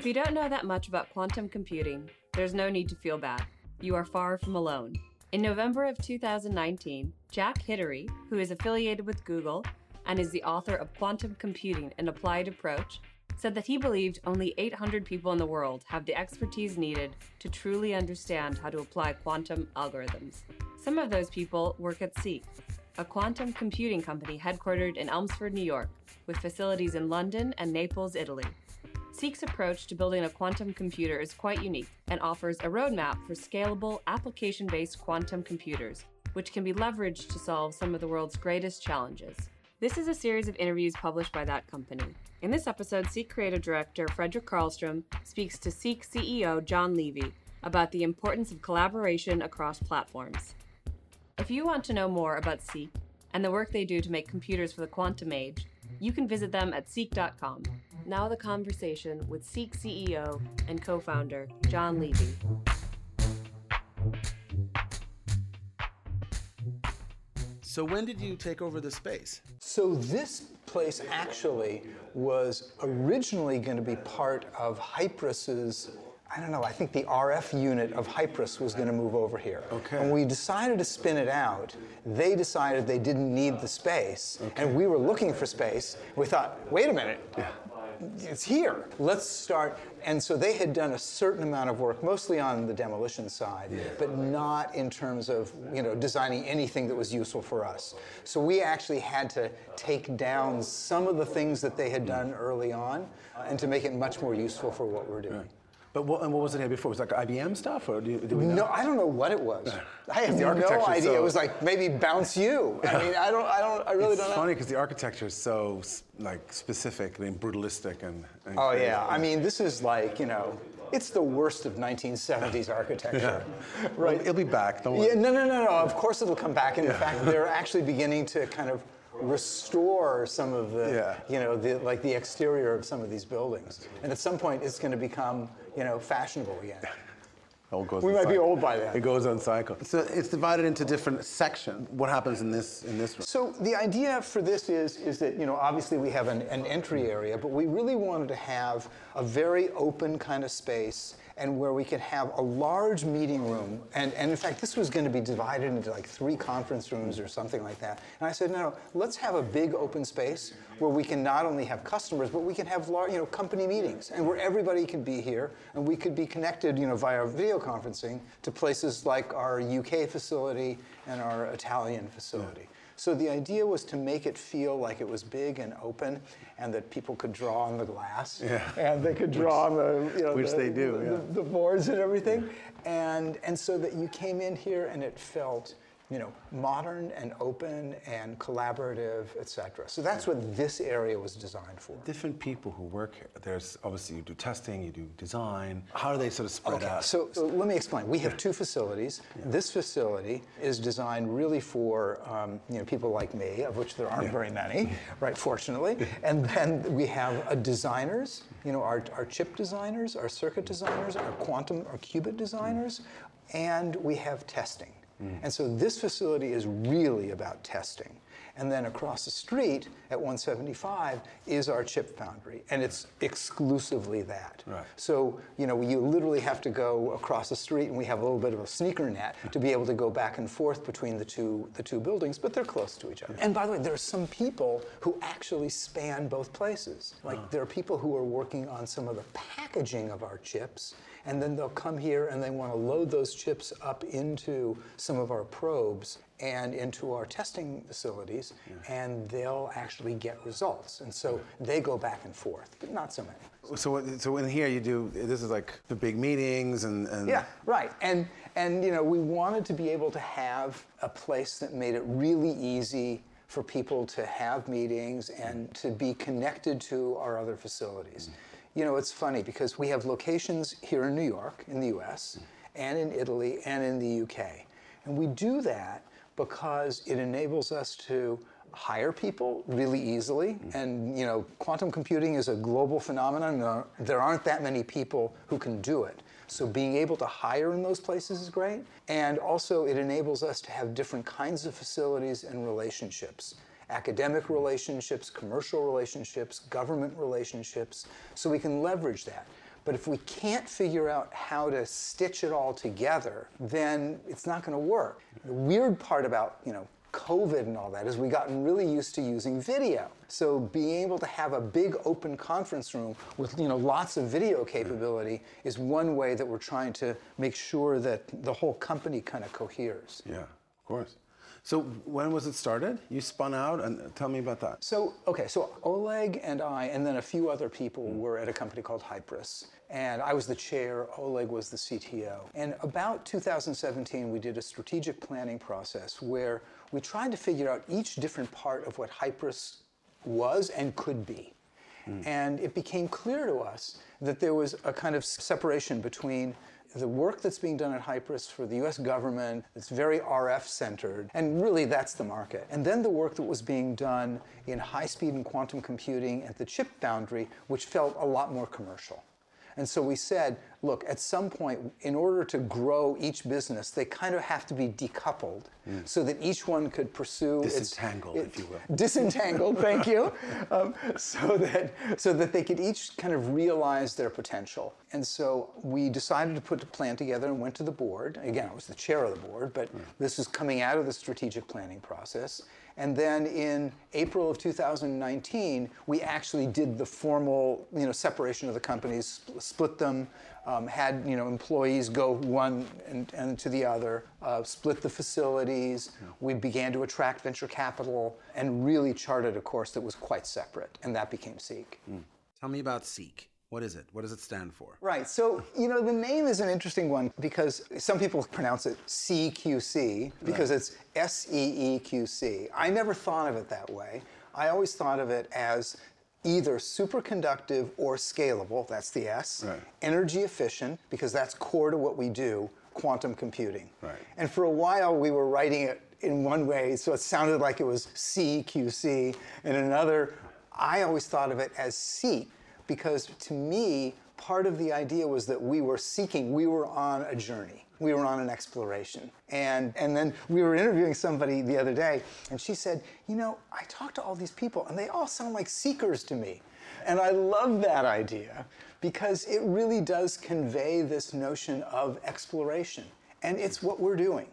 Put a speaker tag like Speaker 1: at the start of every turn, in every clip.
Speaker 1: If you don't know that much about quantum computing, there's no need to feel bad. You are far from alone. In November of 2019, Jack Hidary, who is affiliated with Google and is the author of Quantum Computing An Applied Approach, said that he believed only 800 people in the world have the expertise needed to truly understand how to apply quantum algorithms. Some of those people work at SEEQC, a quantum computing company headquartered in Elmsford, New York, with facilities in London and Naples, Italy. SEEQC's approach to building a quantum computer is quite unique and offers a roadmap for scalable, application based quantum computers, which can be leveraged to solve some of the world's greatest challenges. This is a series of interviews published by that company. In this episode, SEEQC Creative Director Fredrik Carlström speaks to SEEQC CEO John Leavy about the importance of collaboration across platforms. If you want to know more about SEEQC and the work they do to make computers for the quantum age, you can visit them at seeqc.com. Now, the conversation with SEEQC CEO and co founder John Leavy.
Speaker 2: So, when did you take over the space?
Speaker 3: So, this place actually was originally going to be part of Hypres's I don't know, I think the RF unit of Hypres was going to move over here.
Speaker 2: Okay.
Speaker 3: When we decided to spin it out, they decided they didn't need the space, okay. and we were looking for space. We thought, wait a minute. Yeah. It's here. Let's start. And so they had done a certain amount of work, mostly on the demolition side, yeah. but not in terms of you know designing anything that was useful for us. So we actually had to take down some of the things that they had done early on, and to make it much more useful for what we're doing.
Speaker 2: Right. But what, and what was it here before? Was it like IBM stuff, or do, do we know?
Speaker 3: No, I don't know what it was. I have no idea. So, it was like maybe Bounce U. I mean, I don't, I don't, I really
Speaker 2: it's
Speaker 3: don't.
Speaker 2: It's funny because the architecture is so like specific, and brutalistic and. and
Speaker 3: oh crazy. yeah, I mean, this is like you know, it's the worst of 1970s architecture.
Speaker 2: Yeah. Right. Well, it'll be back. Don't
Speaker 3: worry. Yeah, no, no, no, no. Of course it'll come back. And in yeah. fact, they're actually beginning to kind of restore some of the, yeah. you know, the, like the exterior of some of these buildings. And at some point, it's going to become, you know, fashionable again.
Speaker 2: It goes
Speaker 3: we might
Speaker 2: cycle.
Speaker 3: be old by then.
Speaker 2: It goes on cycle. So it's divided into different sections. What happens in this in this room?
Speaker 3: So the idea for this is is that you know obviously we have an, an entry area, but we really wanted to have a very open kind of space and where we could have a large meeting room. And, and in fact, this was going to be divided into like three conference rooms or something like that. And I said, no, no, let's have a big open space where we can not only have customers, but we can have large, you know, company meetings and where everybody can be here and we could be connected, you know, via video conferencing to places like our UK facility and our Italian facility. So the idea was to make it feel like it was big and open, and that people could draw on the glass,
Speaker 2: yeah.
Speaker 3: and they could draw which, on the you know
Speaker 2: which
Speaker 3: the,
Speaker 2: they do,
Speaker 3: the,
Speaker 2: yeah.
Speaker 3: the, the boards and everything, and and so that you came in here and it felt you know, modern and open and collaborative, etc. So that's what this area was designed for.
Speaker 2: Different people who work here. There's obviously you do testing, you do design. How do they sort of spread
Speaker 3: okay,
Speaker 2: out?
Speaker 3: So, so let me explain. We have two facilities. Yeah. This facility is designed really for um, you know people like me, of which there aren't yeah. very many, right? Fortunately, and then we have uh, designers. You know, our, our chip designers, our circuit designers, our quantum, our qubit designers, and we have testing. Mm. And so this facility is really about testing. And then across the street at 175 is our chip foundry, and it's exclusively that.
Speaker 2: Right.
Speaker 3: So, you know, you literally have to go across the street, and we have a little bit of a sneaker net to be able to go back and forth between the two, the two buildings, but they're close to each other. And by the way, there are some people who actually span both places. Like, oh. there are people who are working on some of the packaging of our chips and then they'll come here and they want to load those chips up into some of our probes and into our testing facilities, yeah. and they'll actually get results. And so they go back and forth, but not so many.
Speaker 2: So, so in here you do this is like the big meetings and, and
Speaker 3: yeah, right. And and you know we wanted to be able to have a place that made it really easy for people to have meetings and to be connected to our other facilities. Mm-hmm you know, it's funny because we have locations here in New York, in the US, and in Italy, and in the UK. And we do that because it enables us to hire people really easily. And, you know, quantum computing is a global phenomenon. There aren't that many people who can do it. So being able to hire in those places is great. And also, it enables us to have different kinds of facilities and relationships academic relationships, commercial relationships, government relationships, so we can leverage that. But if we can't figure out how to stitch it all together, then it's not going to work. The weird part about, you know, COVID and all that is we've gotten really used to using video. So being able to have a big open conference room with you know lots of video hmm. capability is one way that we're trying to make sure that the whole company kind of coheres.
Speaker 2: Yeah, of course. So when was it started? You spun out, and tell me about that.
Speaker 3: So okay, so Oleg and I, and then a few other people mm. were at a company called Hypres, and I was the chair. Oleg was the CTO. And about 2017, we did a strategic planning process where we tried to figure out each different part of what Hypres was and could be. Mm. And it became clear to us that there was a kind of separation between the work that's being done at Hypres for the US government, that's very RF centered, and really that's the market. And then the work that was being done in high speed and quantum computing at the chip foundry, which felt a lot more commercial. And so we said, look, at some point, in order to grow each business, they kind of have to be decoupled so that each one could pursue its-
Speaker 2: Disentangled, if you will.
Speaker 3: disentangled thank you. Um, so that so that they could each kind of realize their potential. And so we decided to put a plan together and went to the board. Again i was the chair of the board but this is coming out of the strategic planning process. And then in april of 2019 we actually did the formal you know separation of the companies split them um, had you know employees go one and, and to the other, uh, split the facilities. We began to attract venture capital and really charted a course that was quite separate, and that became SEEQC.
Speaker 2: Tell me about SEEQC. What is it? What does it stand for?
Speaker 3: Right. So, you know, the name is an interesting one because some people pronounce it CQC because it's S E E Q C. I never thought of it that way. I always thought of it as either superconductive or scalable, that's the S,
Speaker 2: Right.
Speaker 3: energy efficient, because that's core to what we do, quantum computing.
Speaker 2: Right.
Speaker 3: And for a while, we were writing it in one way, so it sounded like it was CQC. And another, I always thought of it as seek, because to me, part of the idea was that we were seeking, we were on a journey. We were on an exploration. And, and then we were interviewing somebody the other day, and she said, You know, I talked to all these people, and they all sound like seekers to me. And I love that idea because it really does convey this notion of exploration. And it's what we're doing.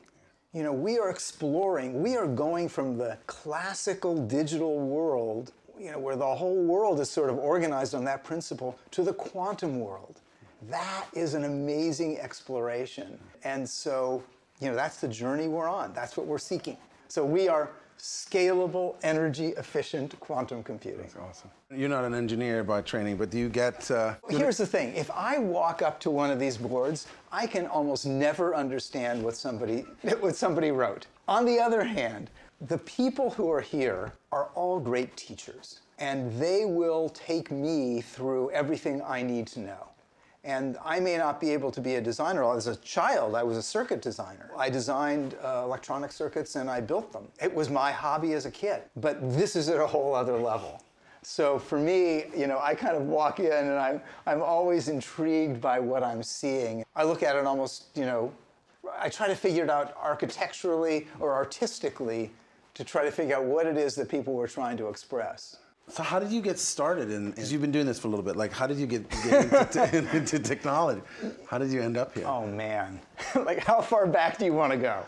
Speaker 3: You know, we are exploring, we are going from the classical digital world, you know, where the whole world is sort of organized on that principle, to the quantum world. That is an amazing exploration. And so, you know, that's the journey we're on. That's what we're seeking. So we are scalable, energy efficient quantum computing.
Speaker 2: That's awesome. You're not an engineer by training, but do you get? Uh,
Speaker 3: Here's the thing if I walk up to one of these boards, I can almost never understand what somebody, what somebody wrote. On the other hand, the people who are here are all great teachers, and they will take me through everything I need to know. And I may not be able to be a designer. As a child, I was a circuit designer. I designed uh, electronic circuits and I built them. It was my hobby as a kid. But this is at a whole other level. So for me, you know, I kind of walk in and I'm, I'm always intrigued by what I'm seeing. I look at it almost, you know, I try to figure it out architecturally or artistically to try to figure out what it is that people were trying to express.
Speaker 2: So how did you get started? In because you've been doing this for a little bit. Like, how did you get, get into, into technology? How did you end up here?
Speaker 3: Oh man, like how far back do you want to go?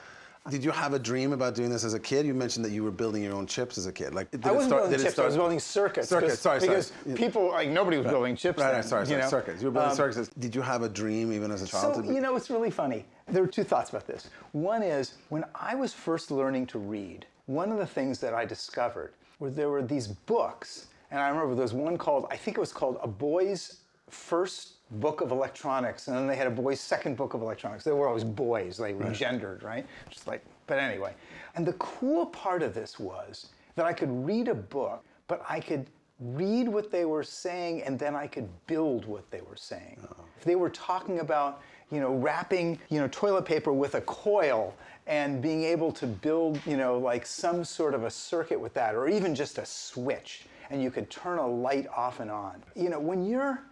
Speaker 2: Did you have a dream about doing this as a kid? You mentioned that you were building your own chips as a kid. Like, did
Speaker 3: I
Speaker 2: it
Speaker 3: wasn't
Speaker 2: start-
Speaker 3: building
Speaker 2: did it
Speaker 3: chips. I was building circuits.
Speaker 2: Circuits, sorry, sorry.
Speaker 3: Because people like nobody was building chips.
Speaker 2: Right,
Speaker 3: then,
Speaker 2: right, sorry, sorry.
Speaker 3: know?
Speaker 2: Circuits. You were building
Speaker 3: Um,
Speaker 2: circuits. Did you have a dream even as a child?
Speaker 3: So you know, it's really funny. There are two thoughts about this. One is when I was first learning to read, one of the things that I discovered were there were these books, and I remember there was one called I think it was called A Boy's First Book of Electronics, and then they had a boy's second book of electronics. They were always boys, they were gendered, right? Just like, but anyway. And the cool part of this was that I could read a book, but I could read what they were saying and then I could build what they were saying. Oh. If they were talking about, you know, wrapping, you know, toilet paper with a coil and being able to build, you know, like some sort of a circuit with that or even just a switch and you could turn a light off and on. You know, when you're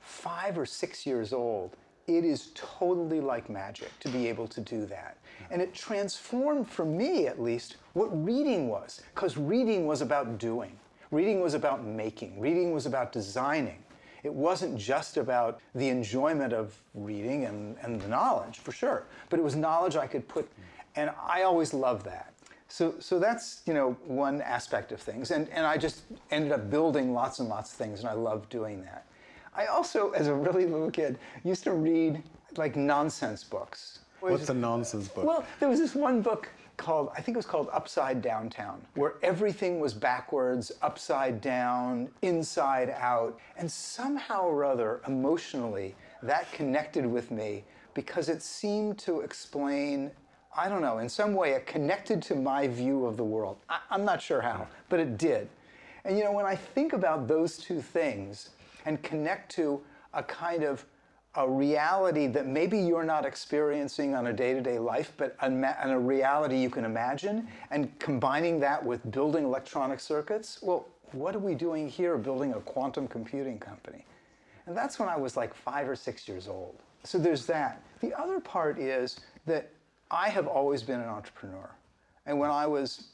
Speaker 3: 5 or 6 years old, it is totally like magic to be able to do that. And it transformed, for me at least, what reading was. Because reading was about doing, reading was about making, reading was about designing. It wasn't just about the enjoyment of reading and, and the knowledge, for sure, but it was knowledge I could put, and I always loved that. So, so that's you know one aspect of things, and, and I just ended up building lots and lots of things, and I loved doing that. I also, as a really little kid, used to read like nonsense books.
Speaker 2: What's a nonsense book?
Speaker 3: Well, there was this one book called, I think it was called Upside Downtown, where everything was backwards, upside down, inside out. And somehow or other, emotionally, that connected with me because it seemed to explain, I don't know, in some way it connected to my view of the world. I, am not sure how, but it did. And you know, when I think about those two things and connect to a kind of a reality that maybe you're not experiencing on a day to day life, but a, a reality you can imagine, and combining that with building electronic circuits, well, what are we doing here building a quantum computing company? And that's when I was like five or six years old. So there's that. The other part is that I have always been an entrepreneur. And when I was,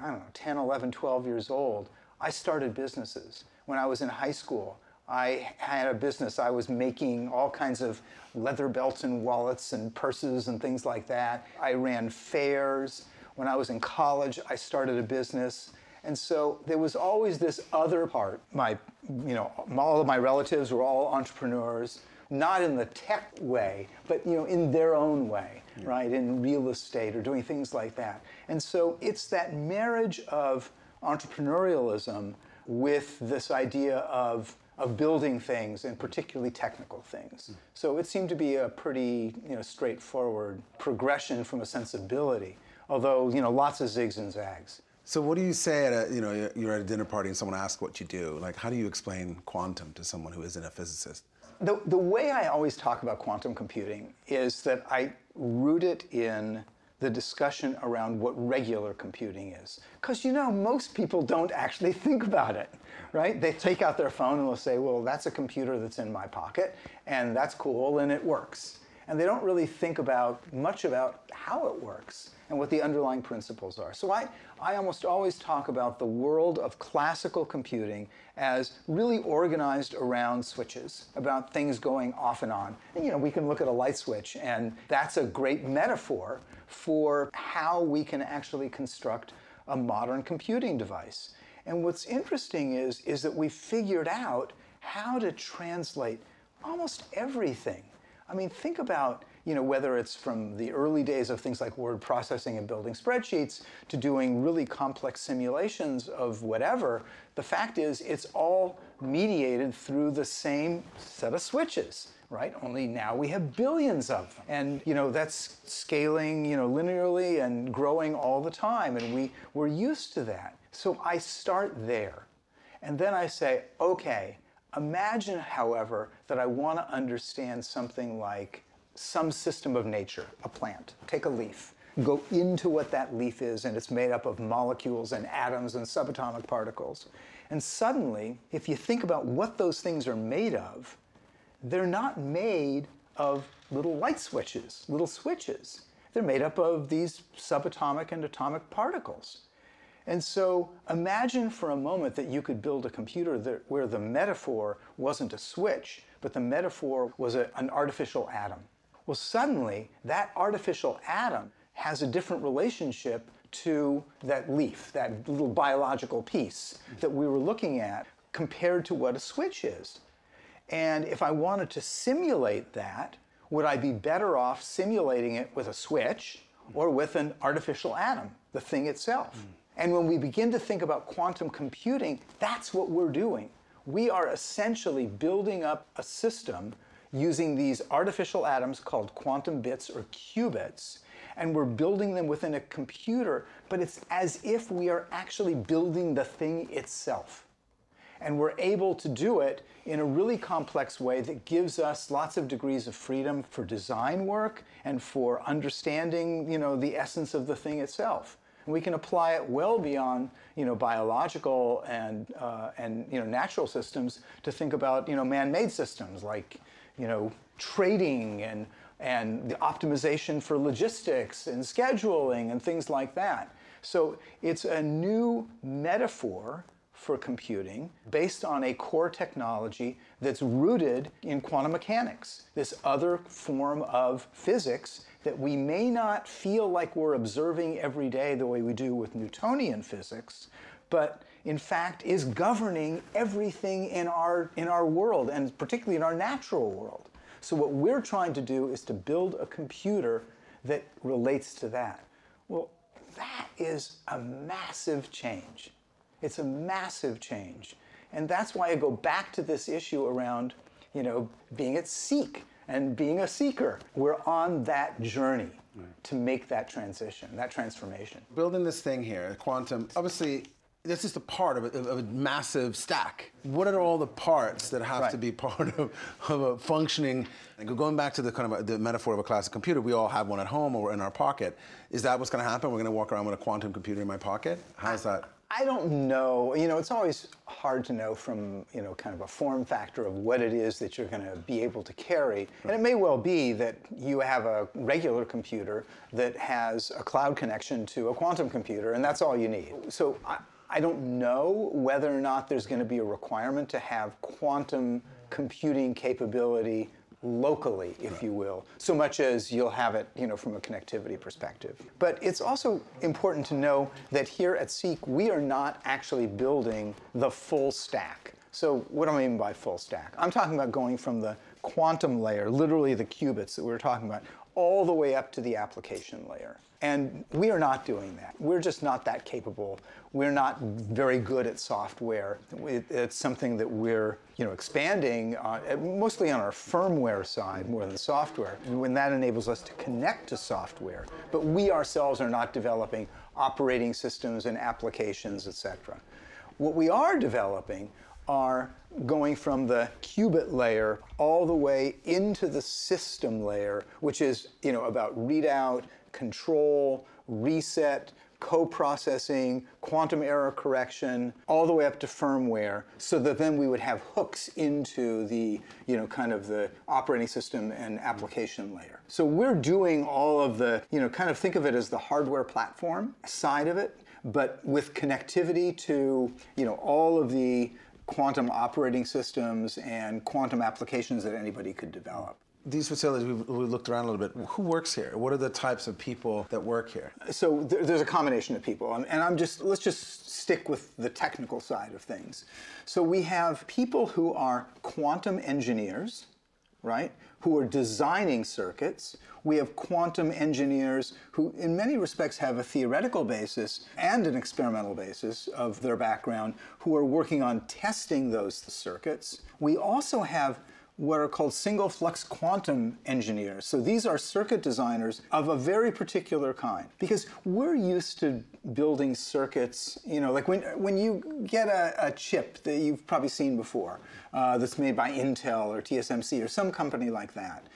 Speaker 3: I don't know, 10, 11, 12 years old, I started businesses. When I was in high school, I had a business. I was making all kinds of leather belts and wallets and purses and things like that. I ran fairs. When I was in college, I started a business. And so there was always this other part. My, you know, all of my relatives were all entrepreneurs, not in the tech way, but you know, in their own way, yeah. right? In real estate or doing things like that. And so it's that marriage of entrepreneurialism with this idea of of building things and particularly technical things. Hmm. So it seemed to be a pretty you know, straightforward progression from a sensibility, although you know, lots of zigs and zags.
Speaker 2: So what do you say at a, you know, you're at a dinner party and someone asks what you do? Like, how do you explain quantum to someone who isn't a physicist?
Speaker 3: The, the way I always talk about quantum computing is that I root it in the discussion around what regular computing is. Because you know, most people don't actually think about it, right? They take out their phone and will say, well, that's a computer that's in my pocket, and that's cool, and it works. And they don't really think about much about how it works and what the underlying principles are. So I, I almost always talk about the world of classical computing as really organized around switches, about things going off and on. And, you know, we can look at a light switch, and that's a great metaphor for how we can actually construct a modern computing device. And what's interesting is, is that we figured out how to translate almost everything. I mean, think about you know, whether it's from the early days of things like word processing and building spreadsheets to doing really complex simulations of whatever, the fact is it's all mediated through the same set of switches right? Only now we have billions of them. And you know, that's scaling, you know, linearly and growing all the time and we we're used to that. So I start there. And then I say, okay, imagine however that I want to understand something like some system of nature, a plant. Take a leaf go into what that leaf is, and it's made up of molecules and atoms and subatomic particles. And suddenly, if you think about what those things are made of, they're not made of little light switches, little switches. They're made up of these subatomic and atomic particles. And so imagine for a moment that you could build a computer that, where the metaphor wasn't a switch, but the metaphor was a, an artificial atom. Well, suddenly that artificial atom has a different relationship to that leaf, that little biological piece that we were looking at, compared to what a switch is. And if I wanted to simulate that, would I be better off simulating it with a switch or with an artificial atom, the thing itself? Mm. And when we begin to think about quantum computing, that's what we're doing. We are essentially building up a system using these artificial atoms called quantum bits or qubits, and we're building them within a computer, but it's as if we are actually building the thing itself. And we're able to do it in a really complex way that gives us lots of degrees of freedom for design work and for understanding, you know, the essence of the thing itself. And we can apply it well beyond, you know, biological and, uh, and you know, natural systems to think about, you know, man-made systems like, you know, trading and, and the optimization for logistics and scheduling and things like that. So it's a new metaphor for computing based on a core technology that's rooted in quantum mechanics, this other form of physics that we may not feel like we're observing every day the way we do with Newtonian physics, but in fact is governing everything in our, in our world, and particularly in our natural world. So, what we're trying to do is to build a computer that relates to that. Well, that is a massive change. It's a massive change. And that's why I go back to this issue around, you know, being at SEEQC and being a seeker. We're on that journey right. to make that transition, that transformation.
Speaker 2: Building this thing here, quantum, obviously this is a part of a, of a, massive stack. What are all the parts that have right. to be part of, of a functioning? Like Going back to the kind of a, the metaphor of a classic computer, we all have one at home or in our pocket. Is that what's going to happen? We're going to walk around with a quantum computer in my pocket? How's that?
Speaker 3: I don't know. You know, it's always hard to know from, you know, kind of a form factor of what it is that you're going to be able to carry. Right. And it may well be that you have a regular computer that has a cloud connection to a quantum computer, and that's all you need. So I, I don't know whether or not there's going to be a requirement to have quantum computing capability locally, if you will, so much as you'll have it, you know, from a connectivity perspective. But it's also important to know that here at SEEQC, we are not actually building the full stack. So what do I mean by full stack? I'm talking about going from the quantum layer, literally the qubits that we were talking about, all the way up to the application layer. And we are not doing that. We're just not that capable. We're not very good at software. It's something that we're you know, expanding on, mostly on our firmware side more than software, when that enables us to connect to software. But we ourselves are not developing operating systems and applications, et cetera. What we are developing are going from the qubit layer all the way into the system layer, which is you know, about readout, control, reset, co-processing, quantum error correction, all the way up to firmware, so that then we would have hooks into the, you know, kind of the operating system and application layer. So we're doing all of the, you know, kind of think of it as the hardware platform side of it, but with connectivity to, you know, all of the quantum operating systems and quantum applications that anybody could develop
Speaker 2: these facilities, we looked around a little bit. Who works here? What are the types of people that work here?
Speaker 3: So there, there's a combination of people, and I'm just let's just stick with the technical side of things. So we have people who are quantum engineers, right? Who are designing circuits. We have quantum engineers who, in many respects, have a theoretical basis and an experimental basis of their background, who are working on testing those circuits. We also have what are called single flux quantum engineers. So these are circuit designers of a very particular kind because we're used to building circuits, you know, like when, when you get a, a chip that you've probably seen before uh, that's made by Intel or TSMC or some company like that.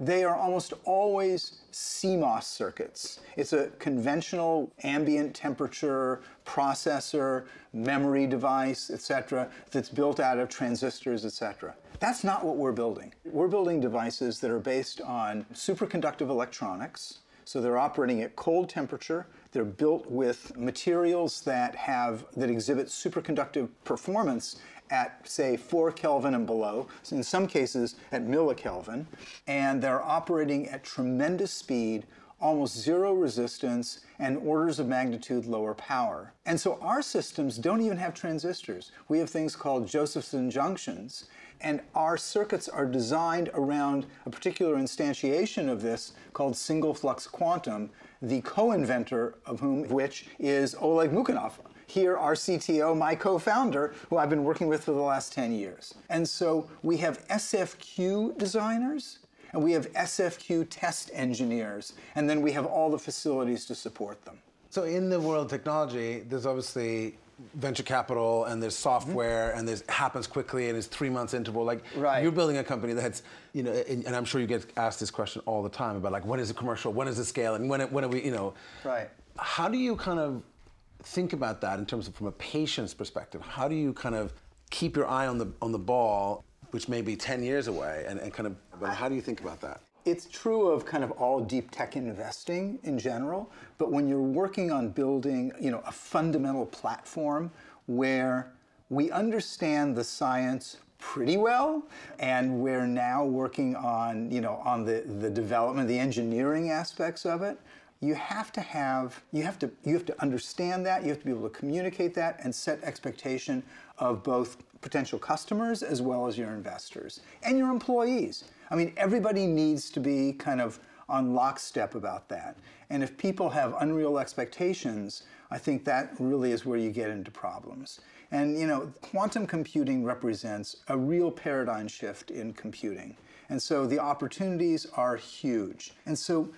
Speaker 3: They are almost always CMOS circuits. It's a conventional ambient temperature processor, memory device, etc., that's built out of transistors, etc. That's not what we're building. We're building devices that are based on superconductive electronics. So they're operating at cold temperature. They're built with materials that have that exhibit superconductive performance at say 4 Kelvin and below, in some cases at millikelvin, and they're operating at tremendous speed, almost zero resistance, and orders of magnitude lower power. And so our systems don't even have transistors. We have things called Josephson junctions, and our circuits are designed around a particular instantiation of this called single flux quantum, the co-inventor of whom which is Oleg Mukhanov. Here, our CTO, my co-founder, who I've been working with for the last 10 years. And so we have SFQ designers, and we have SFQ test engineers, and then we have all the facilities to support them.
Speaker 2: So in the world of technology, there's obviously venture capital and there's software mm-hmm. and there's happens quickly and it's three months interval. Like right. you're building a company that's you know and, and, i'm sure you get asked this question all the time about like when is it commercial? When is it scale? And when, when are we you know?
Speaker 3: Right.
Speaker 2: How do you kind of think about that in terms of from a patient's perspective? How do you kind of keep your eye on the on the ball which may be 10 years away and, and kind of but how do you think about that
Speaker 3: it's true of kind of all deep tech investing in general, but when you're working on building, you know, a fundamental platform where we understand the science pretty well and we're now working on you know on the, the development the engineering aspects of it you have to have you have to you have to understand that you have to be able to communicate that and set expectation of both potential customers as well as your investors and your employees i mean everybody needs to be kind of on lockstep about that and if people have unreal expectations i think that really is where you get into problems and you know, quantum computing represents a real paradigm shift in computing. And so the opportunities are huge. And so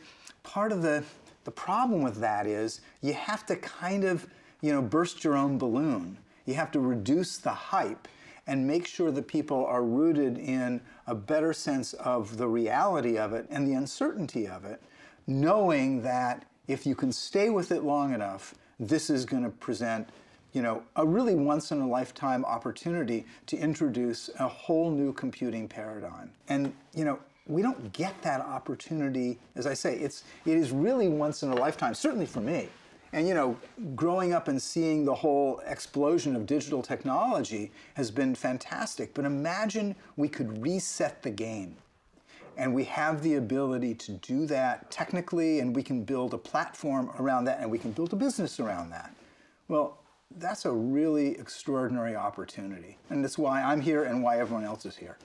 Speaker 3: part of the the problem with that is you have to kind of, you know, burst your own balloon. You have to reduce the hype and make sure that people are rooted in a better sense of the reality of it and the uncertainty of it, knowing that if you can stay with it long enough, this is going to present you know, a really once in a lifetime opportunity to introduce a whole new computing paradigm. And, you know, we don't get that opportunity, as I say, it's, it is really once in a lifetime, certainly for me. And you know, growing up and seeing the whole explosion of digital technology has been fantastic. But imagine we could reset the game. And we have the ability to do that technically, and we can build a platform around that, and we can build a business around that. Well, that's a really extraordinary opportunity. And that's why I'm here and why everyone else is here.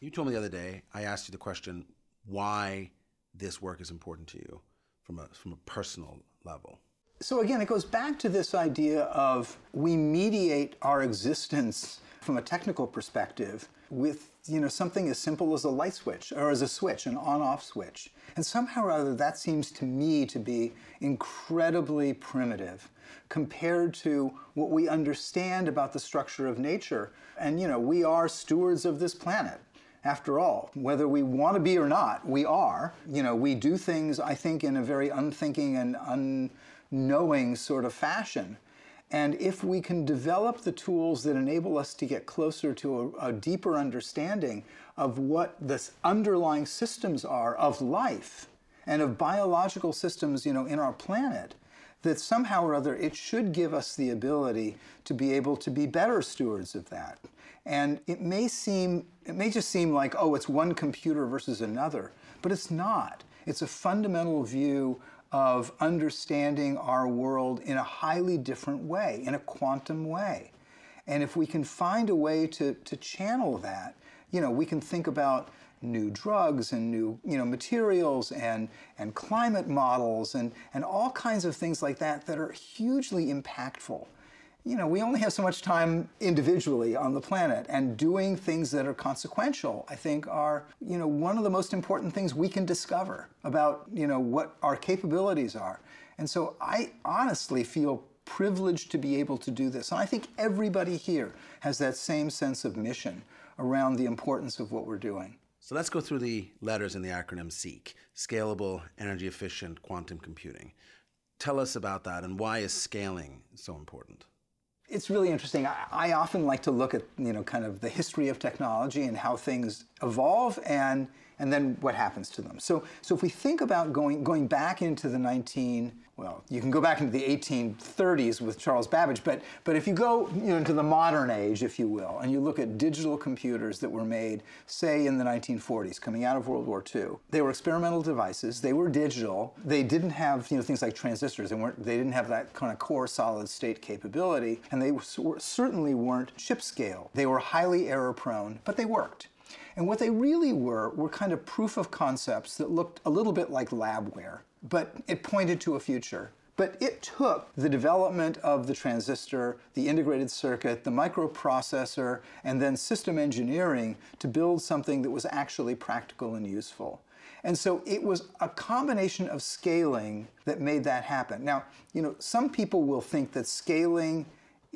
Speaker 2: You told me the other day, I asked you the question why this work is important to you from a, from a personal level.
Speaker 3: So again, it goes back to this idea of we mediate our existence from a technical perspective with you know something as simple as a light switch or as a switch, an on-off switch. And somehow or other that seems to me to be incredibly primitive compared to what we understand about the structure of nature. And you know, we are stewards of this planet. After all, whether we want to be or not, we are. You know, we do things, I think, in a very unthinking and unknowing sort of fashion. And if we can develop the tools that enable us to get closer to a, a, deeper understanding of what the underlying systems are of life and of biological systems, you know, in our planet, that somehow or other it should give us the ability to be able to be better stewards of that. And it may seem, it may just seem like, oh, it's one computer versus another, but it's not. It's a fundamental view of understanding our world in a highly different way, in a quantum way. And if we can find a way to, to channel that, you know, we can think about new drugs and new you know materials and and climate models and and all kinds of things like that that are hugely impactful you know, we only have so much time individually on the planet, and doing things that are consequential, I think, are, you know, one of the most important things we can discover about, you know, what our capabilities are. And so I honestly feel privileged to be able to do this. And I think everybody here has that same sense of mission around the importance of what we're doing.
Speaker 2: So let's go through the letters in the acronym SEEQ Scalable, Energy Efficient, Quantum Computing. Tell us about that and why is scaling so important?
Speaker 3: It's really interesting. I, I, often like to look at you know kind of the history of technology and how things evolve and and then what happens to them. So so if we think about going going back into the 19 well, you can go back into the 1830s with Charles Babbage, but, but if you go you know, into the modern age, if you will, and you look at digital computers that were made, say, in the 1940s, coming out of World War II, they were experimental devices. They were digital. They didn't have you know, things like transistors. They, weren't, they didn't have that kind of core solid state capability, and they were, certainly weren't chip scale. They were highly error prone, but they worked. And what they really were were kind of proof of concepts that looked a little bit like labware but it pointed to a future. But it took the development of the transistor, the integrated circuit, the microprocessor, and then system engineering to build something that was actually practical and useful. And so it was a combination of scaling that made that happen. Now, you know, some people will think that scaling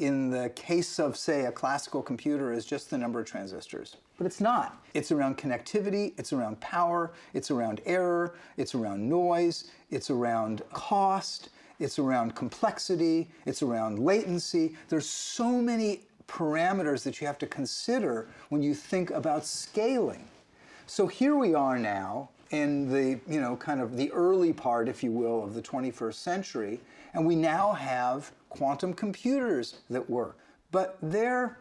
Speaker 3: in the case of, say, a classical computer is just the number of transistors. But it's not. It's around connectivity, it's around power, it's around error, it's around noise, it's around cost, it's around complexity, it's around latency. There's so many parameters that you have to consider when you think about scaling. So here we are now in the, you know, kind of the early part, if you will, of the 21st century, and we now have quantum computers that work. But they're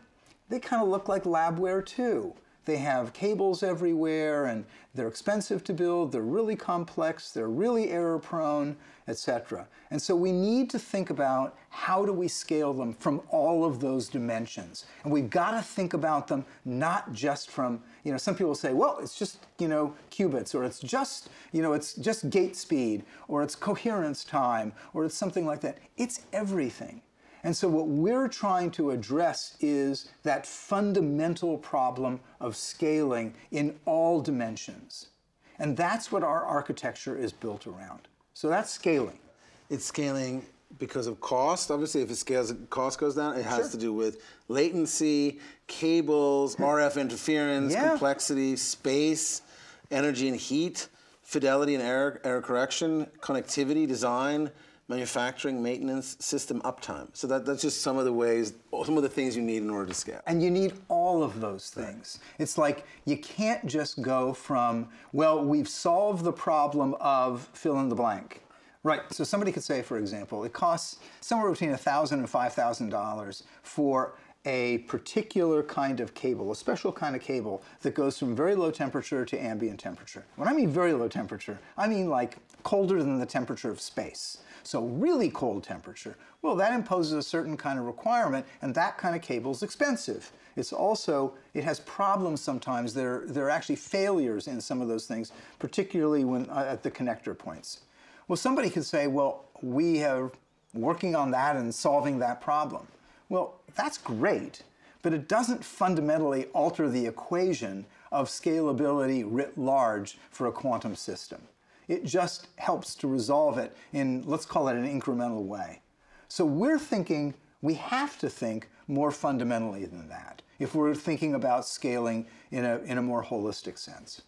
Speaker 3: they kind of look like labware too. They have cables everywhere and they're expensive to build, they're really complex, they're really error prone, etc. And so we need to think about how do we scale them from all of those dimensions. And we've got to think about them not just from, you know, some people say, well, it's just, you know, qubits or it's just, you know, it's just gate speed or it's coherence time or it's something like that. It's everything. And so, what we're trying to address is that fundamental problem of scaling in all dimensions. And that's what our architecture is built around. So, that's scaling.
Speaker 2: It's scaling because of cost. Obviously, if it scales, cost goes down. It has sure. to do with latency, cables, RF interference, yeah. complexity, space, energy and heat, fidelity and error, error correction, connectivity, design manufacturing, maintenance, system uptime. So that, that's just some of the ways, some of the things you need in order to scale.
Speaker 3: And you need all of those things. Right. It's like you can't just go from, well, we've solved the problem of fill in the blank. Right. So somebody could say, for example, it costs somewhere between $1,000 and $5,000 for a particular kind of cable, a special kind of cable that goes from very low temperature to ambient temperature. When I mean very low temperature, I mean like colder than the temperature of space. So really cold temperature, well, that imposes a certain kind of requirement, and that kind of cable is expensive. It's also, it has problems sometimes. There, there are actually failures in some of those things, particularly when uh, at the connector points. Well, somebody could say, well, we are working on that and solving that problem. Well, that's great, but it doesn't fundamentally alter the equation of scalability writ large for a quantum system. It just helps to resolve it in, let's call it an incremental way. So we're thinking, we have to think more fundamentally than that if we're thinking about scaling in a, in a more holistic sense.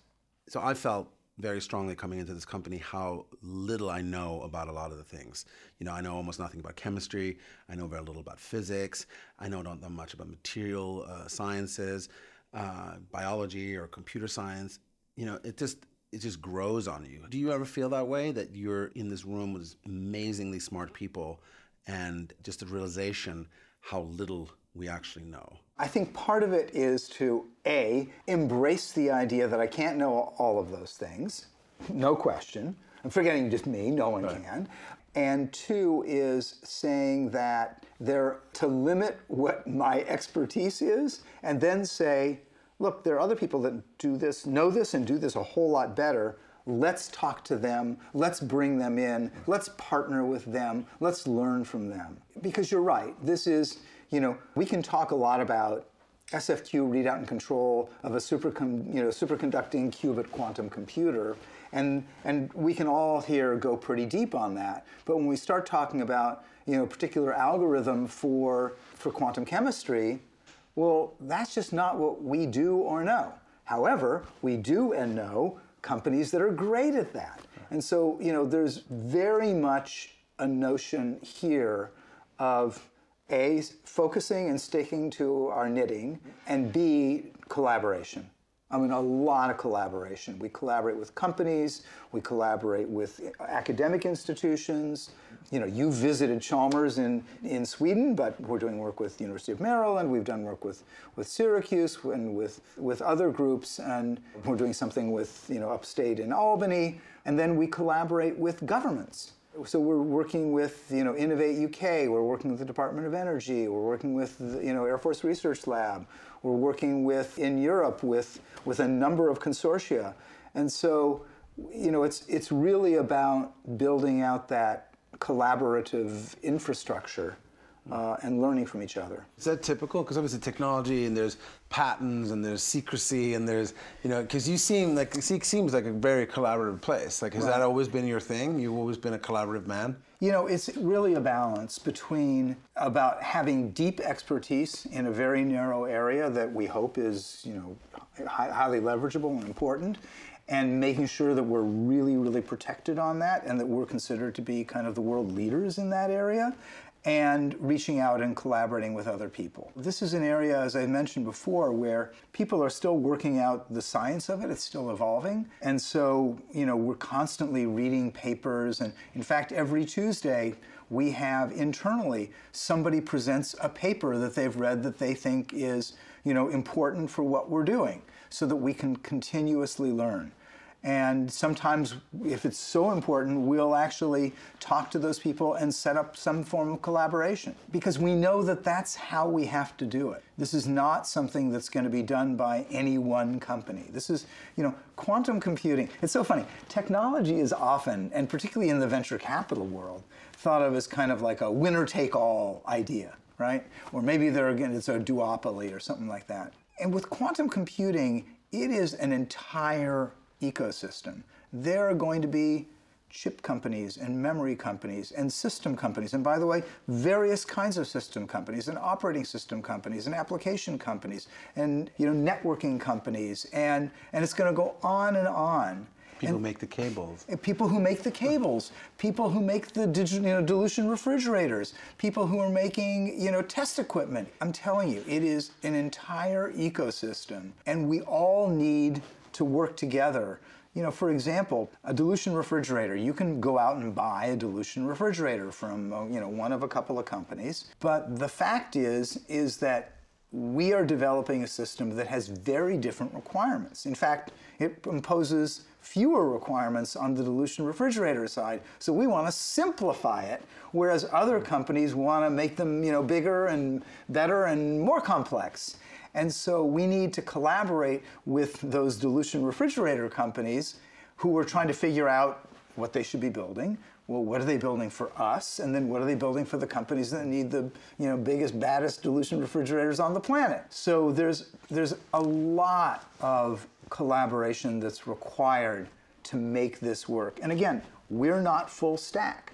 Speaker 2: So I felt very strongly coming into this company how little I know about a lot of the things. You know, I know almost nothing about chemistry. I know very little about physics. I know not that much about material uh, sciences, uh, biology, or computer science. You know, it just it just grows on you. Do you ever feel that way that you're in this room with amazingly smart people and just a realization how little we actually know?
Speaker 3: I think part of it is to A, embrace the idea that I can't know all of those things, no question. I'm forgetting just me, no one right. can. And two is saying that they're to limit what my expertise is and then say, look, there are other people that do this, know this, and do this a whole lot better. Let's talk to them. Let's bring them in. Let's partner with them. Let's learn from them. Because you're right. This is, you know, we can talk a lot about SFQ readout and control of a you know, superconducting qubit quantum computer. And, and we can all here go pretty deep on that. But when we start talking about you know, a particular algorithm for, for quantum chemistry, well, that's just not what we do or know. However, we do and know companies that are great at that. And so, you know, there's very much a notion here of A, focusing and sticking to our knitting, and B, collaboration. I mean, a lot of collaboration. We collaborate with companies, we collaborate with academic institutions. You know, you visited Chalmers in, in Sweden, but we're doing work with the University of Maryland, we've done work with, with Syracuse and with, with other groups, and we're doing something with, you know, upstate in Albany, and then we collaborate with governments. So we're working with, you know, Innovate UK, we're working with the Department of Energy, we're working with, the, you know, Air Force Research Lab, we're working with, in Europe, with, with a number of consortia. And so, you know, it's, it's really about building out that collaborative infrastructure uh, and learning from each other.
Speaker 2: Is that typical? Because obviously technology and there's patents and there's secrecy and there's you know because you seem like SEEQC seems like a very collaborative place. Like has right. that always been your thing? You've always been a collaborative man.
Speaker 3: You know, it's really a balance between about having deep expertise in a very narrow area that we hope is you know highly leverageable and important, and making sure that we're really, really protected on that and that we're considered to be kind of the world leaders in that area and reaching out and collaborating with other people. This is an area, as I mentioned before, where people are still working out the science of it. It's still evolving. And so, you know, we're constantly reading papers. And in fact, every Tuesday, We have internally somebody presents a paper that they've read that they think is, you know, important for what we're doing so that we can continuously learn. And sometimes, if it's so important, we'll actually talk to those people and set up some form of collaboration because we know that that's how we have to do it. This is not something that's going to be done by any one company. This is, you know, quantum computing. It's so funny. Technology is often, and particularly in the venture capital world, thought of as kind of like a winner take all idea, right? Or maybe there again, it's a duopoly or something like that. And with quantum computing, it is an entire ecosystem. There are going to be chip companies and memory companies and system companies. And by the way, various kinds of system companies and operating system companies and application companies and you know networking companies and and it's going to go on and on.
Speaker 2: People and, make the cables.
Speaker 3: Eh, people who make the cables. People who make the digital, you know, dilution refrigerators. People who are making, you know, test equipment. I'm telling you, it is an entire ecosystem, and we all need to work together. You know, for example, a dilution refrigerator. You can go out and buy a dilution refrigerator from, uh, you know, one of a couple of companies. But the fact is, is that we are developing a system that has very different requirements. In fact, it imposes fewer requirements on the dilution refrigerator side. So we want to simplify it, whereas other companies want to make them, you know, bigger and better and more complex. And so we need to collaborate with those dilution refrigerator companies who are trying to figure out what they should be building. Well, what are they building for us? And then what are they building for the companies that need the you know, biggest, baddest dilution refrigerators on the planet? So there's, there's a lot of collaboration that's required to make this work. And again, we're not full stack.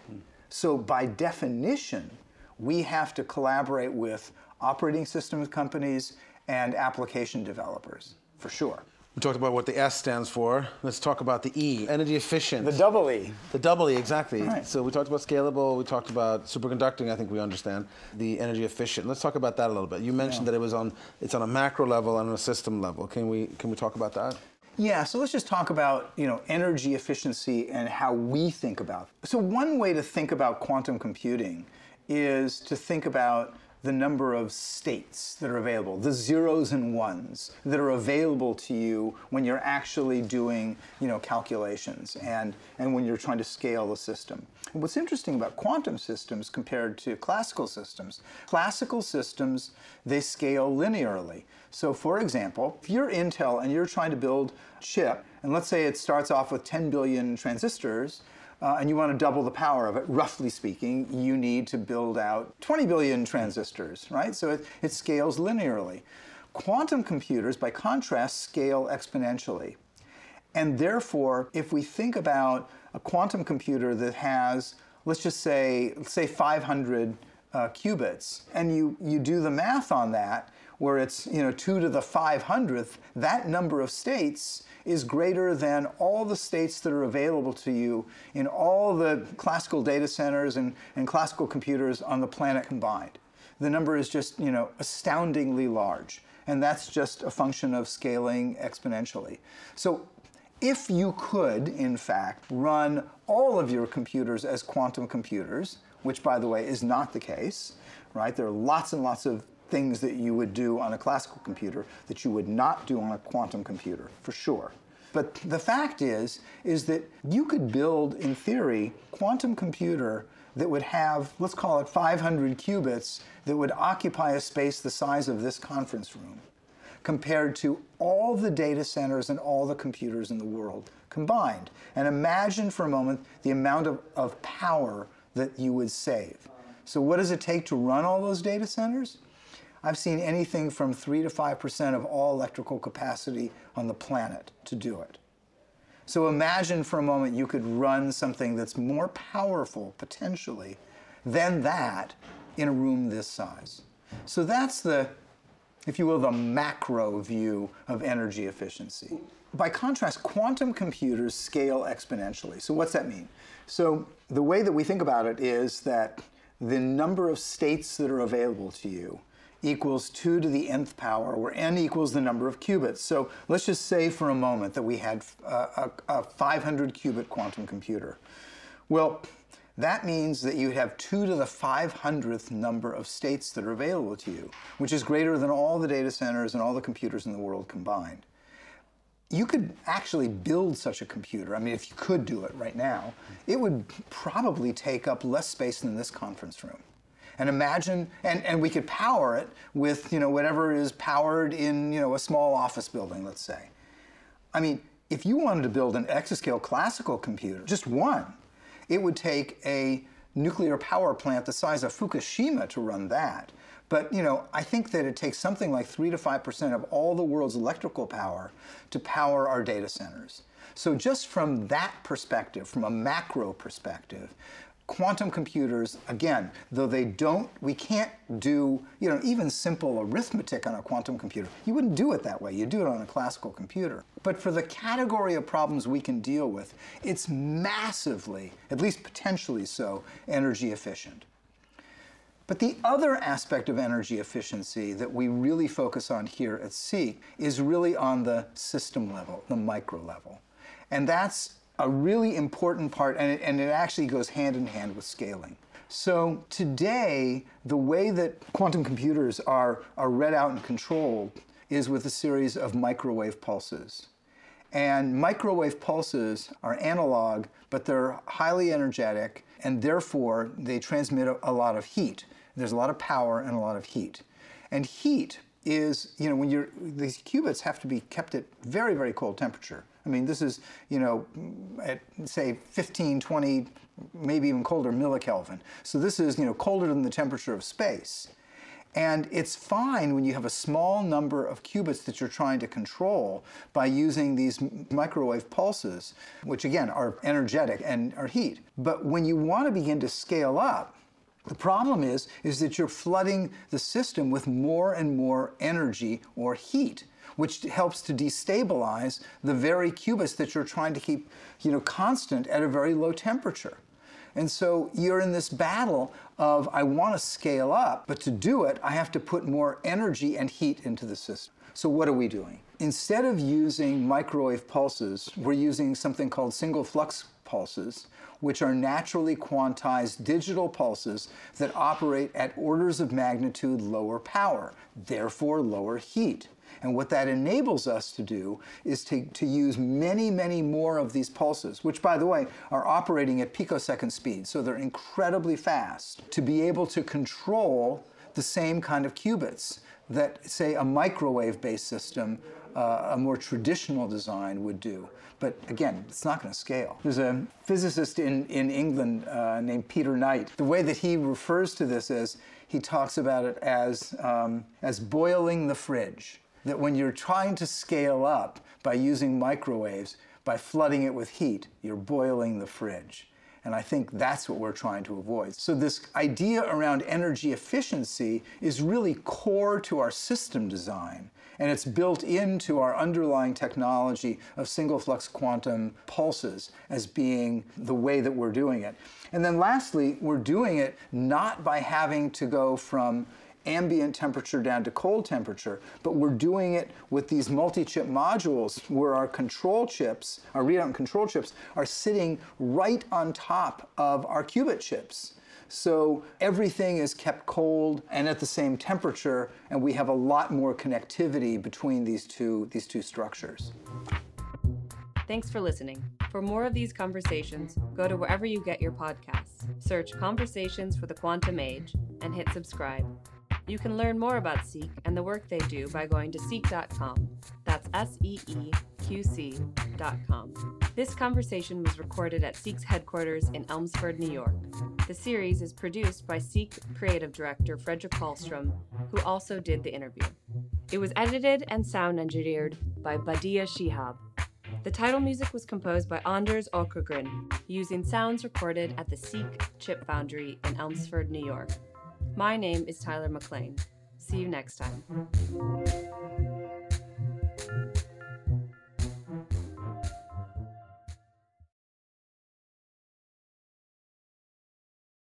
Speaker 3: So by definition, we have to collaborate with operating systems companies and application developers, for sure.
Speaker 2: We talked about what the S stands for. Let's talk about the E, energy efficient.
Speaker 3: The double E.
Speaker 2: The double E, exactly.
Speaker 3: Right.
Speaker 2: So we talked about scalable, we talked about superconducting, I think we understand. The energy efficient. Let's talk about that a little bit. You mentioned yeah. that it was on it's on a macro level and on a system level. Can we can we talk about that?
Speaker 3: Yeah, so let's just talk about, you know, energy efficiency and how we think about. It. So one way to think about quantum computing is to think about the number of states that are available, the zeros and ones that are available to you when you're actually doing, you know, calculations and, and when you're trying to scale the system. And what's interesting about quantum systems compared to classical systems, classical systems, they scale linearly. So for example, if you're Intel and you're trying to build chip, and let's say it starts off with 10 billion transistors, uh, and you want to double the power of it, roughly speaking, you need to build out 20 billion transistors, right? So it, it scales linearly. Quantum computers, by contrast, scale exponentially. And therefore, if we think about a quantum computer that has, let's just say, say 500 uh, qubits, and you, you do the math on that, where it's you know 2 to the 500th, that number of states is greater than all the states that are available to you in all the classical data centers and, and classical computers on the planet combined. The number is just, you know, astoundingly large. And that's just a function of scaling exponentially. So if you could, in fact, run all of your computers as quantum computers, which, by the way, is not the case, right? There are lots and lots of things that you would do on a classical computer that you would not do on a quantum computer, for sure. But the fact is, is that you could build, in theory, quantum computer that would have, let's call it 500 qubits, that would occupy a space the size of this conference room, compared to all the data centers and all the computers in the world combined. And imagine for a moment the amount of, of power that you would save. So what does it take to run all those data centers? I've seen anything from 3 to 5% of all electrical capacity on the planet to do it. So imagine for a moment you could run something that's more powerful, potentially, than that in a room this size. So that's the, if you will, the macro view of energy efficiency. By contrast, quantum computers scale exponentially. So what's that mean? So the way that we think about it is that the number of states that are available to you equals 2 to the nth power, where n equals the number of qubits. So let's just say for a moment that we had uh, a, a, a 500 qubit quantum computer. Well, that means that you have 2 to the 500th number of states that are available to you, which is greater than all the data centers and all the computers in the world combined. You could actually build such a computer. I mean, if you could do it right now, it would probably take up less space than this conference room. And imagine, and, and we could power it with, you know, whatever is powered in, you know, a small office building, let's say. I mean, if you wanted to build an exascale classical computer, just one, it would take a nuclear power plant the size of Fukushima to run that. But you know, I think that it takes something like three to five percent of all the world's electrical power to power our data centers. So just from that perspective, from a macro perspective, quantum computers, again, though they don't, we can't do, you know, even simple arithmetic on a quantum computer. You wouldn't do it that way. You do it on a classical computer. But for the category of problems we can deal with, it's massively, at least potentially so, energy efficient. But the other aspect of energy efficiency that we really focus on here at SEEQC is really on the system level, the micro level. And that's a really important part, and it, and it actually goes hand in hand with scaling. So today, the way that quantum computers are, are read out and controlled is with a series of microwave pulses. And microwave pulses are analog, but they're highly energetic, and therefore they transmit a, a lot of heat. There's a lot of power and a lot of heat. And heat is, you know, when you're, these qubits have to be kept at very, very cold temperature. I mean, this is, you know, at say 15, 20, maybe even colder millikelvin. So this is, you know, colder than the temperature of space. And it's fine when you have a small number of qubits that you're trying to control by using these microwave pulses, which again are energetic and are heat. But when you want to begin to scale up, the problem is, is that you're flooding the system with more and more energy or heat which helps to destabilize the very qubits that you're trying to keep you know, constant at a very low temperature. And so you're in this battle of I want to scale up, but to do it, I have to put more energy and heat into the system. So what are we doing? Instead of using microwave pulses, we're using something called single flux pulses, which are naturally quantized digital pulses that operate at orders of magnitude lower power, therefore lower heat. And what that enables us to do is to, to use many, many more of these pulses, which, by the way, are operating at picosecond speed, so they're incredibly fast, to be able to control the same kind of qubits that, say, a microwave based system, uh, a more traditional design would do. But again, it's not going to scale. There's a physicist in, in England uh, named Peter Knight. The way that he refers to this is he talks about it as, um, as boiling the fridge that when you're trying to scale up by using microwaves, by flooding it with heat, you're boiling the fridge. And I think that's what we're trying to avoid. So, this idea around energy efficiency is really core to our system design. And it's built into our underlying technology of single flux quantum pulses as being the way that we're doing it. And then, lastly, we're doing it not by having to go from ambient temperature down to cold temperature, but we're doing it with these multi-chip modules where our control chips, our readout and control chips, are sitting right on top of our qubit chips. So everything is kept cold and at the same temperature, and we have a lot more connectivity between these two, these two structures.
Speaker 1: Thanks for listening. For more of these conversations, go to wherever you get your podcasts, search Conversations for the Quantum Age, and hit subscribe. You can learn more about SEEQC and the work they do by going to seeqc.com. That's S E E Q C.com. This conversation was recorded at SEEQC's headquarters in Elmsford, New York. The series is produced by SEEQC creative director Fredrik Carlström, who also did the interview. It was edited and sound engineered by Badia Shihab. The title music was composed by Anders Åkergren, using sounds recorded at the SEEQC Chip Foundry in Elmsford, New York. My name is Tyler McLean. See you next time.